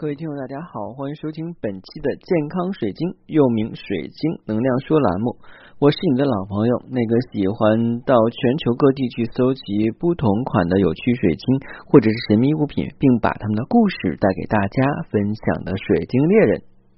各位听众，大家好，欢迎收听本期的健康水晶，又名水晶能量说栏目。我是你的老朋友，那个喜欢到全球各地去搜集不同款的有趣水晶或者是神秘物品，并把他们的故事带给大家分享的水晶猎人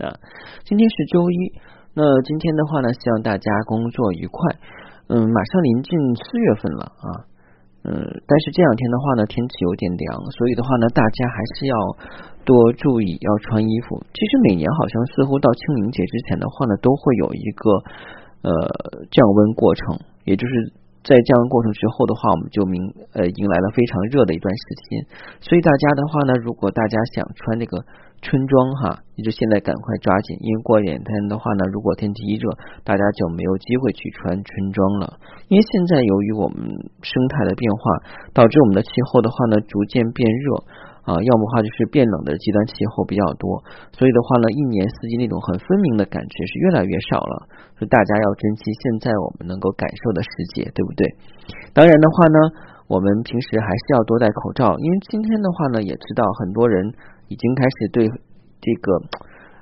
啊。今天是周一，那今天的话呢，希望大家工作愉快。嗯，马上临近四月份了啊，嗯，但是这两天的话呢，天气有点凉，所以的话呢，大家还是要。多注意要穿衣服。其实每年好像似乎到清明节之前的话呢，都会有一个呃降温过程，也就是在降温过程之后的话，我们就明呃迎来了非常热的一段时间。所以大家的话呢，如果大家想穿这个春装哈，也就现在赶快抓紧，因为过两天的话呢，如果天气一热，大家就没有机会去穿春装了。因为现在由于我们生态的变化，导致我们的气候的话呢，逐渐变热。啊，要么话就是变冷的极端气候比较多，所以的话呢，一年四季那种很分明的感觉是越来越少了。所以大家要珍惜现在我们能够感受的世界，对不对？当然的话呢，我们平时还是要多戴口罩，因为今天的话呢，也知道很多人已经开始对这个。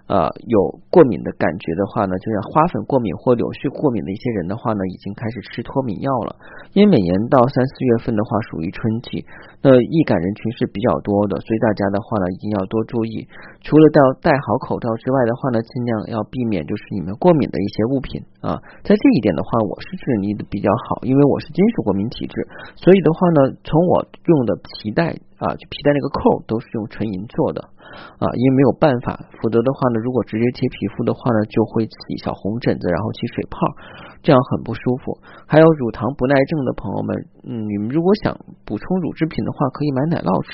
呃，有过敏的感觉的话呢，就像花粉过敏或柳絮过敏的一些人的话呢，已经开始吃脱敏药了。因为每年到三四月份的话，属于春季，那易感人群是比较多的，所以大家的话呢，一定要多注意。除了戴戴好口罩之外的话呢，尽量要避免就是你们过敏的一些物品啊。在这一点的话，我是治理的比较好，因为我是金属过敏体质，所以的话呢，从我用的皮带啊，就皮带那个扣都是用纯银做的。啊，因为没有办法，否则的话呢，如果直接贴皮肤的话呢，就会起小红疹子，然后起水泡，这样很不舒服。还有乳糖不耐症的朋友们，嗯，你们如果想补充乳制品的话，可以买奶酪吃。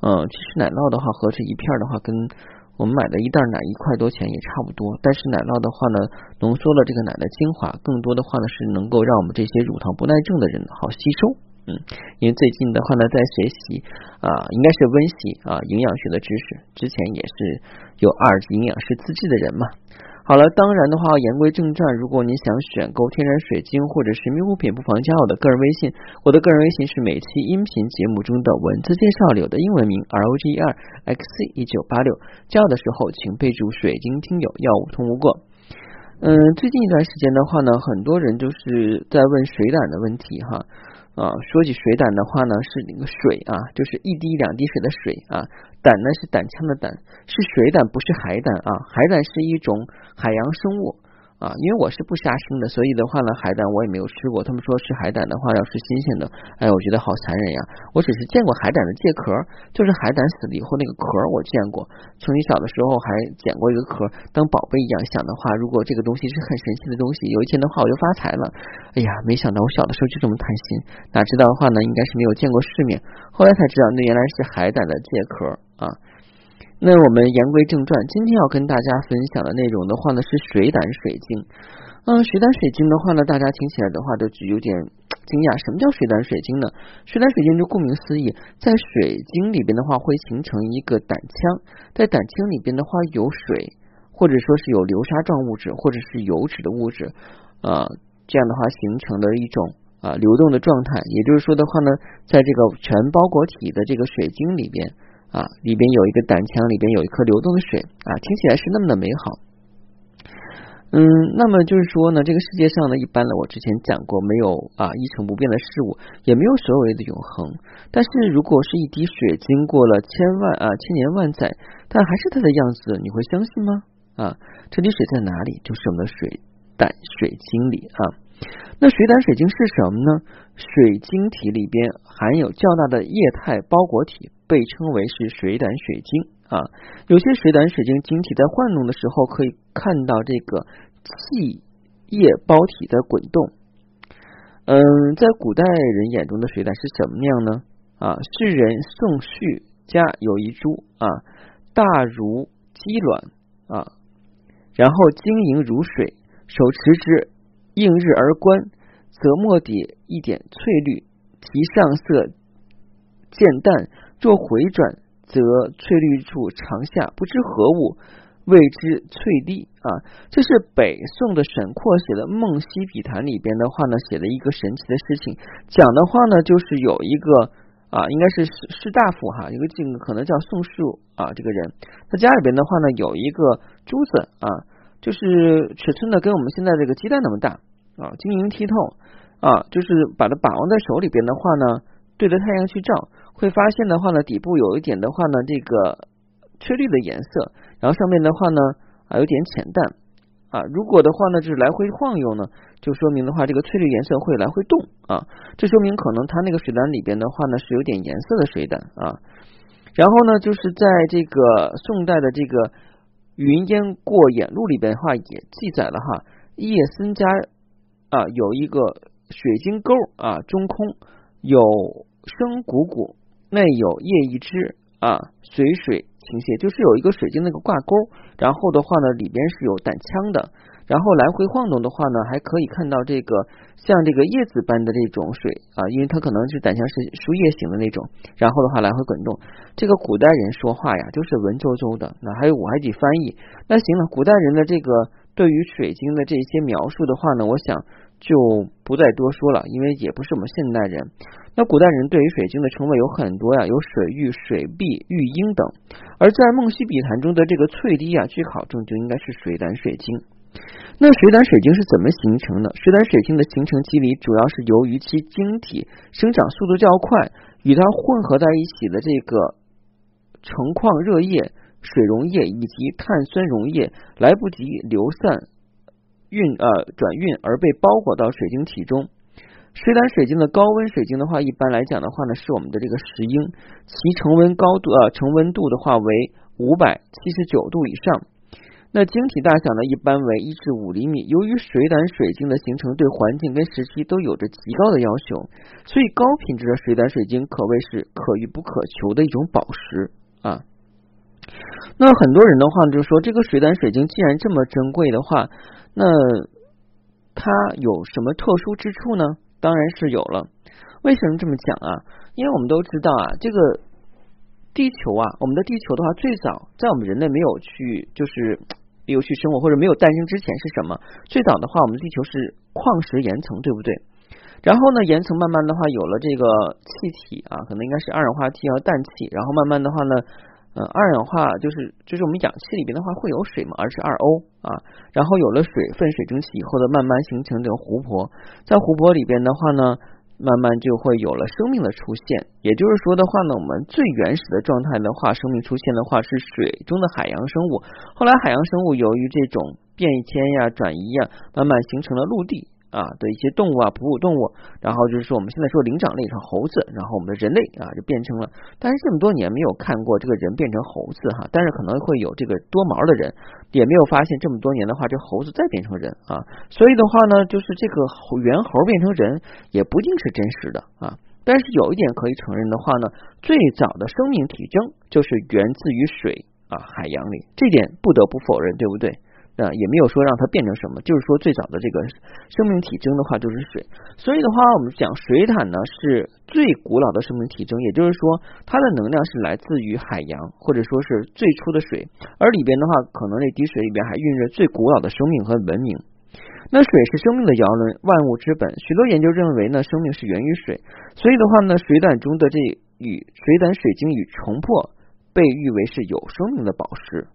嗯，其实奶酪的话，合成一片的话，跟我们买的一袋奶一块多钱也差不多。但是奶酪的话呢，浓缩了这个奶的精华，更多的话呢，是能够让我们这些乳糖不耐症的人好吸收。嗯，因为最近的话呢，在学习啊，应该是温习啊营养学的知识。之前也是有二级营养师资质的人嘛。好了，当然的话，言归正传，如果你想选购天然水晶或者神秘物品，不妨加我的个人微信。我的个人微信是每期音频节目中的文字介绍里的英文名 R O G E R X C 一九八六。加我的时候，请备注“水晶听友”，要无通无过。嗯，最近一段时间的话呢，很多人就是在问水胆的问题哈。啊，说起水胆的话呢，是那个水啊，就是一滴两滴水的水啊，胆呢是胆腔的胆，是水胆，不是海胆啊，海胆是一种海洋生物。啊，因为我是不杀生的，所以的话呢，海胆我也没有吃过。他们说吃海胆的话要吃新鲜的，哎，我觉得好残忍呀！我只是见过海胆的介壳，就是海胆死了以后那个壳我见过。从你小的时候还捡过一个壳当宝贝一样，想的话，如果这个东西是很神奇的东西，有一天的话我就发财了。哎呀，没想到我小的时候就这么贪心，哪知道的话呢，应该是没有见过世面。后来才知道，那原来是海胆的介壳啊。那我们言归正传，今天要跟大家分享的内容的话呢是水胆水晶。嗯，水胆水晶的话呢，大家听起来的话都有点惊讶，什么叫水胆水晶呢？水胆水晶就顾名思义，在水晶里边的话会形成一个胆腔，在胆腔里边的话有水，或者说是有流沙状物质，或者是油脂的物质，呃，这样的话形成的一种啊流动的状态。也就是说的话呢，在这个全包裹体的这个水晶里边。啊，里边有一个胆腔，里边有一颗流动的水啊，听起来是那么的美好。嗯，那么就是说呢，这个世界上呢，一般呢我之前讲过，没有啊一成不变的事物，也没有所谓的永恒。但是如果是一滴水经过了千万啊千年万载，但还是它的样子，你会相信吗？啊，这滴水在哪里？就是我们的水胆水晶里啊。那水胆水晶是什么呢？水晶体里边含有较大的液态包裹体。被称为是水胆水晶啊，有些水胆水晶晶体在晃动的时候，可以看到这个气液包体在滚动。嗯，在古代人眼中的水胆是什么样呢？啊，世人宋旭家有一株啊，大如鸡卵啊，然后晶莹如水，手持之，映日而观，则末底一点翠绿，其上色渐淡。若回转，则翠绿处长下，不知何物，谓之翠滴啊。这是北宋的沈括写的《梦溪笔谈》里边的话呢，写的一个神奇的事情。讲的话呢，就是有一个啊，应该是士士大夫哈，一个这个可能叫宋树啊，这个人他家里边的话呢有一个珠子啊，就是尺寸呢跟我们现在这个鸡蛋那么大啊，晶莹剔透啊，就是把它把握在手里边的话呢，对着太阳去照，会发现的话呢，底部有一点的话呢，这个翠绿的颜色，然后上面的话呢啊有点浅淡。啊，如果的话呢，就是来回晃悠呢，就说明的话，这个翠绿颜色会来回动啊，这说明可能它那个水胆里边的话呢，是有点颜色的水胆啊。然后呢，就是在这个宋代的这个《云烟过眼录》里边的话，也记载了哈，叶森家啊有一个水晶沟啊，中空有生汩汩，内有叶一枝啊，随水。倾泻就是有一个水晶那个挂钩，然后的话呢，里边是有胆腔的，然后来回晃动的话呢，还可以看到这个像这个叶子般的这种水啊，因为它可能是胆腔是输液型的那种，然后的话来回滚动。这个古代人说话呀，就是文绉绉的。那还有我还得翻译。那行了，古代人的这个对于水晶的这些描述的话呢，我想。就不再多说了，因为也不是我们现代人。那古代人对于水晶的称谓有很多呀，有水玉、水碧、玉英等。而在《梦溪笔谈》中的这个翠滴啊，据考证就应该是水胆水晶。那水胆水晶是怎么形成的？水胆水晶的形成机理主要是由于其晶体生长速度较快，与它混合在一起的这个成矿热液、水溶液以及碳酸溶液来不及流散。运呃转运而被包裹到水晶体中，水胆水晶的高温水晶的话，一般来讲的话呢，是我们的这个石英，其成温高度呃成温度的话为五百七十九度以上。那晶体大小呢，一般为一至五厘米。由于水胆水晶的形成对环境跟时期都有着极高的要求，所以高品质的水胆水晶可谓是可遇不可求的一种宝石啊。那很多人的话就说，这个水胆水晶既然这么珍贵的话，那它有什么特殊之处呢？当然是有了。为什么这么讲啊？因为我们都知道啊，这个地球啊，我们的地球的话，最早在我们人类没有去就是没有去生活或者没有诞生之前是什么？最早的话，我们地球是矿石岩层，对不对？然后呢，岩层慢慢的话有了这个气体啊，可能应该是二氧化碳和氮气，然后慢慢的话呢。呃，二氧化就是就是我们氧气里边的话会有水嘛，而是二 O 啊，然后有了水分水蒸气以后的慢慢形成这个湖泊，在湖泊里边的话呢，慢慢就会有了生命的出现。也就是说的话呢，我们最原始的状态的话，生命出现的话是水中的海洋生物，后来海洋生物由于这种变迁呀、转移呀，慢慢形成了陆地。啊的一些动物啊，哺乳动物，然后就是说我们现在说灵长类是猴子，然后我们的人类啊就变成了，但是这么多年没有看过这个人变成猴子哈，但是可能会有这个多毛的人，也没有发现这么多年的话，这猴子再变成人啊，所以的话呢，就是这个猿猴变成人也不一定是真实的啊，但是有一点可以承认的话呢，最早的生命体征就是源自于水啊海洋里，这点不得不否认，对不对？啊，也没有说让它变成什么，就是说最早的这个生命体征的话就是水，所以的话我们讲水胆呢是最古老的生命体征，也就是说它的能量是来自于海洋或者说是最初的水，而里边的话可能这滴水里边还蕴着最古老的生命和文明。那水是生命的摇轮，万物之本，许多研究认为呢生命是源于水，所以的话呢水胆中的这与水胆水晶与重破。被誉为是有生命的宝石。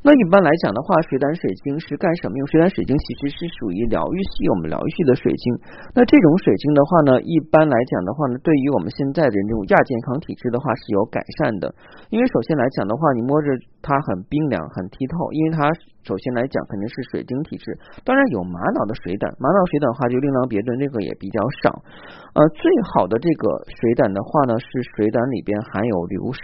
那一般来讲的话，水胆水晶是干什么用？水胆水晶其实是属于疗愈系，我们疗愈系的水晶。那这种水晶的话呢，一般来讲的话呢，对于我们现在的这种亚健康体质的话是有改善的。因为首先来讲的话，你摸着它很冰凉、很剔透，因为它首先来讲肯定是水晶体质。当然有玛瑙的水胆，玛瑙水胆的话就另当别论，这个也比较少。呃，最好的这个水胆的话呢，是水胆里边含有流沙。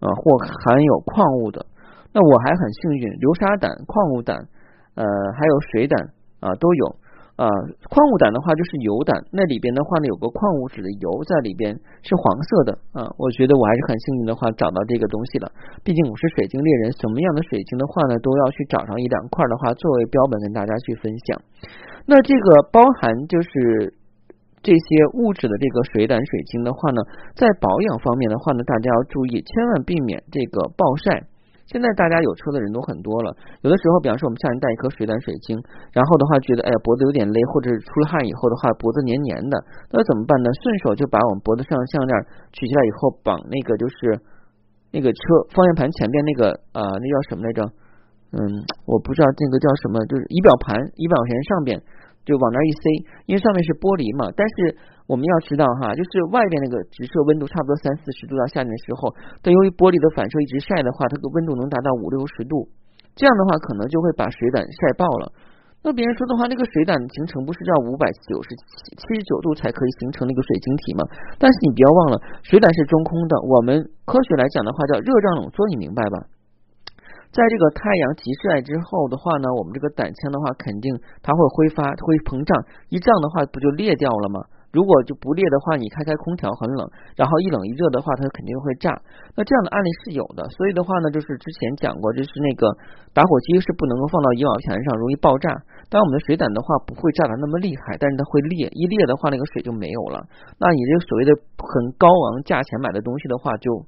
啊，或含有矿物的，那我还很幸运，流沙胆、矿物胆，呃，还有水胆啊都有啊。矿物胆的话就是油胆，那里边的话呢有个矿物质的油在里边，是黄色的啊。我觉得我还是很幸运的话找到这个东西了，毕竟我是水晶猎人，什么样的水晶的话呢都要去找上一两块的话作为标本跟大家去分享。那这个包含就是。这些物质的这个水胆水晶的话呢，在保养方面的话呢，大家要注意，千万避免这个暴晒，现在大家有车的人都很多了，有的时候，比方说我们向人带一颗水胆水晶，然后的话觉得哎呀脖子有点勒，或者是出了汗以后的话脖子黏黏的，那怎么办呢？顺手就把我们脖子上的项链取下来以后绑那个就是那个车方向盘前边那个啊那叫什么来着？嗯，我不知道这个叫什么，就是仪表盘，仪表盘上边。就往那一塞，因为上面是玻璃嘛。但是我们要知道哈，就是外边那个直射温度差不多三四十度到夏天的时候，但由于玻璃的反射一直晒的话，它的温度能达到五六十度，这样的话可能就会把水胆晒爆了。那别人说的话，那个水胆形成不是要五百九十七七十九度才可以形成那个水晶体吗？但是你不要忘了，水胆是中空的。我们科学来讲的话叫热胀冷缩，你明白吧？在这个太阳直晒之后的话呢，我们这个胆腔的话，肯定它会挥发，会膨胀，一胀的话不就裂掉了吗？如果就不裂的话，你开开空调很冷，然后一冷一热的话，它肯定会炸。那这样的案例是有的，所以的话呢，就是之前讲过，就是那个打火机是不能够放到仪表盘上，容易爆炸。当我们的水胆的话不会炸的那么厉害，但是它会裂，一裂的话那个水就没有了。那你这个所谓的很高昂价钱买的东西的话就。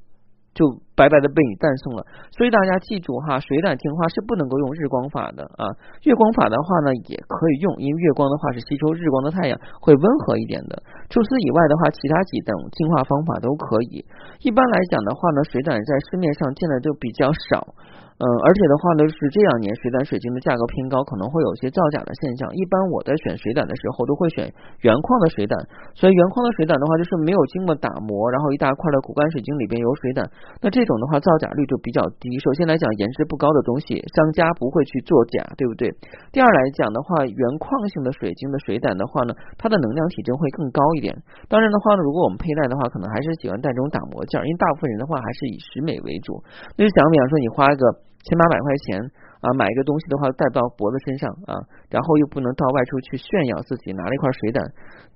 就白白的被你淡送了，所以大家记住哈，水胆净化是不能够用日光法的啊，月光法的话呢也可以用，因为月光的话是吸收日光的太阳，会温和一点的。除此以外的话，其他几种净化方法都可以。一般来讲的话呢，水胆在市面上见的就比较少。嗯，而且的话呢，是这两年水胆水晶的价格偏高，可能会有些造假的现象。一般我在选水胆的时候，都会选原矿的水胆。所以原矿的水胆的话，就是没有经过打磨，然后一大块的骨干水晶里边有水胆。那这种的话，造假率就比较低。首先来讲，颜值不高的东西，商家不会去做假，对不对？第二来讲的话，原矿性的水晶的水胆的话呢，它的能量体征会更高一点。当然的话呢，如果我们佩戴的话，可能还是喜欢戴这种打磨件，因为大部分人的话还是以审美为主。那就想比方说，你花一个。千八百块钱啊，买一个东西的话戴不到脖子身上啊，然后又不能到外出去炫耀自己拿了一块水胆，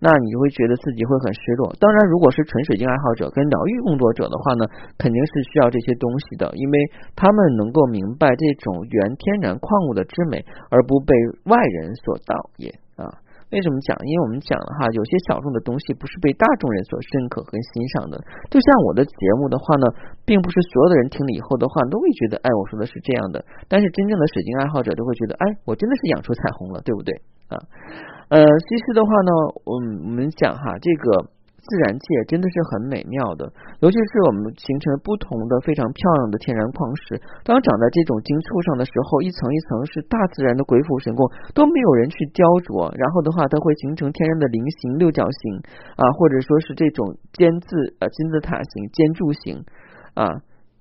那你就会觉得自己会很失落。当然，如果是纯水晶爱好者跟疗愈工作者的话呢，肯定是需要这些东西的，因为他们能够明白这种原天然矿物的之美，而不被外人所盗也啊。为什么讲？因为我们讲了哈，有些小众的东西不是被大众人所认可和欣赏的。就像我的节目的话呢，并不是所有的人听了以后的话都会觉得，哎，我说的是这样的。但是真正的水晶爱好者都会觉得，哎，我真的是养出彩虹了，对不对啊？呃，其实的话呢，我们我们讲哈，这个。自然界真的是很美妙的，尤其是我们形成不同的非常漂亮的天然矿石，当长在这种晶簇上的时候，一层一层是大自然的鬼斧神工，都没有人去雕琢，然后的话，它会形成天然的菱形、六角形啊，或者说是这种尖字呃金字塔形、尖柱形啊，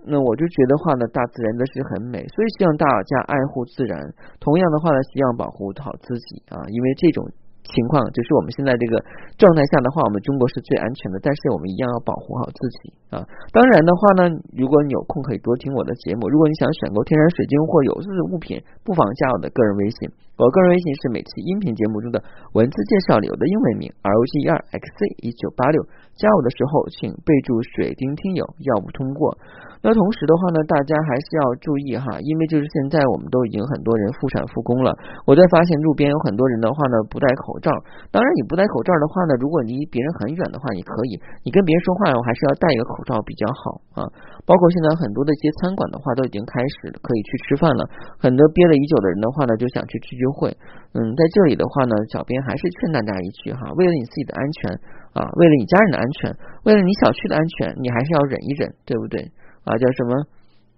那我就觉得话呢，大自然的是很美，所以希望大家爱护自然，同样的话呢，希望保护好自己啊，因为这种。情况就是我们现在这个状态下的话，我们中国是最安全的，但是我们一样要保护好自己啊。当然的话呢，如果你有空可以多听我的节目。如果你想选购天然水晶或有色物品，不妨加我的个人微信。我个人微信是每期音频节目中的文字介绍里有的英文名 R O G E R X C 一九八六。加我的时候，请备注“水晶听友”，要不通过。那同时的话呢，大家还是要注意哈，因为就是现在我们都已经很多人复产复工了。我在发现路边有很多人的话呢，不戴口口罩。当然，你不戴口罩的话呢，如果离别人很远的话，你可以，你跟别人说话，我还是要戴一个口罩比较好啊。包括现在很多的一些餐馆的话，都已经开始可以去吃饭了。很多憋了已久的人的话呢，就想去聚聚会。嗯，在这里的话呢，小编还是劝大家一句哈，为了你自己的安全啊，为了你家人的安全，为了你小区的安全，你还是要忍一忍，对不对？啊，叫什么？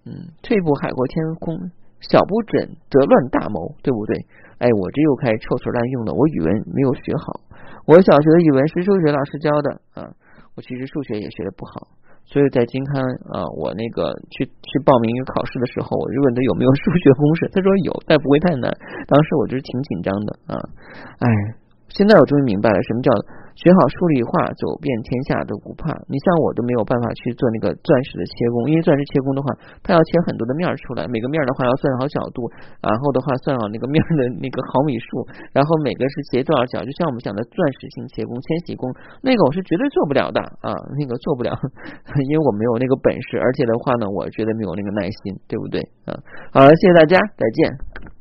嗯，退步海阔天空，小不忍则乱大谋，对不对？哎，我这又开始臭词滥用了，我语文没有学好，我小学的语文是数学老师教的啊，我其实数学也学的不好。所以在金刊啊，我那个去去报名一个考试的时候，我就问他有没有数学公式，他说有，但不会太难。当时我就是挺紧张的啊，哎。现在我终于明白了什么叫学好数理化，走遍天下都不怕。你像我都没有办法去做那个钻石的切工，因为钻石切工的话，它要切很多的面出来，每个面的话要算好角度，然后的话算好那个面的那个毫米数，然后每个是斜多少角，就像我们讲的钻石性切工、千禧工，那个我是绝对做不了的啊，那个做不了，因为我没有那个本事，而且的话呢，我觉得没有那个耐心，对不对啊？好了，谢谢大家，再见。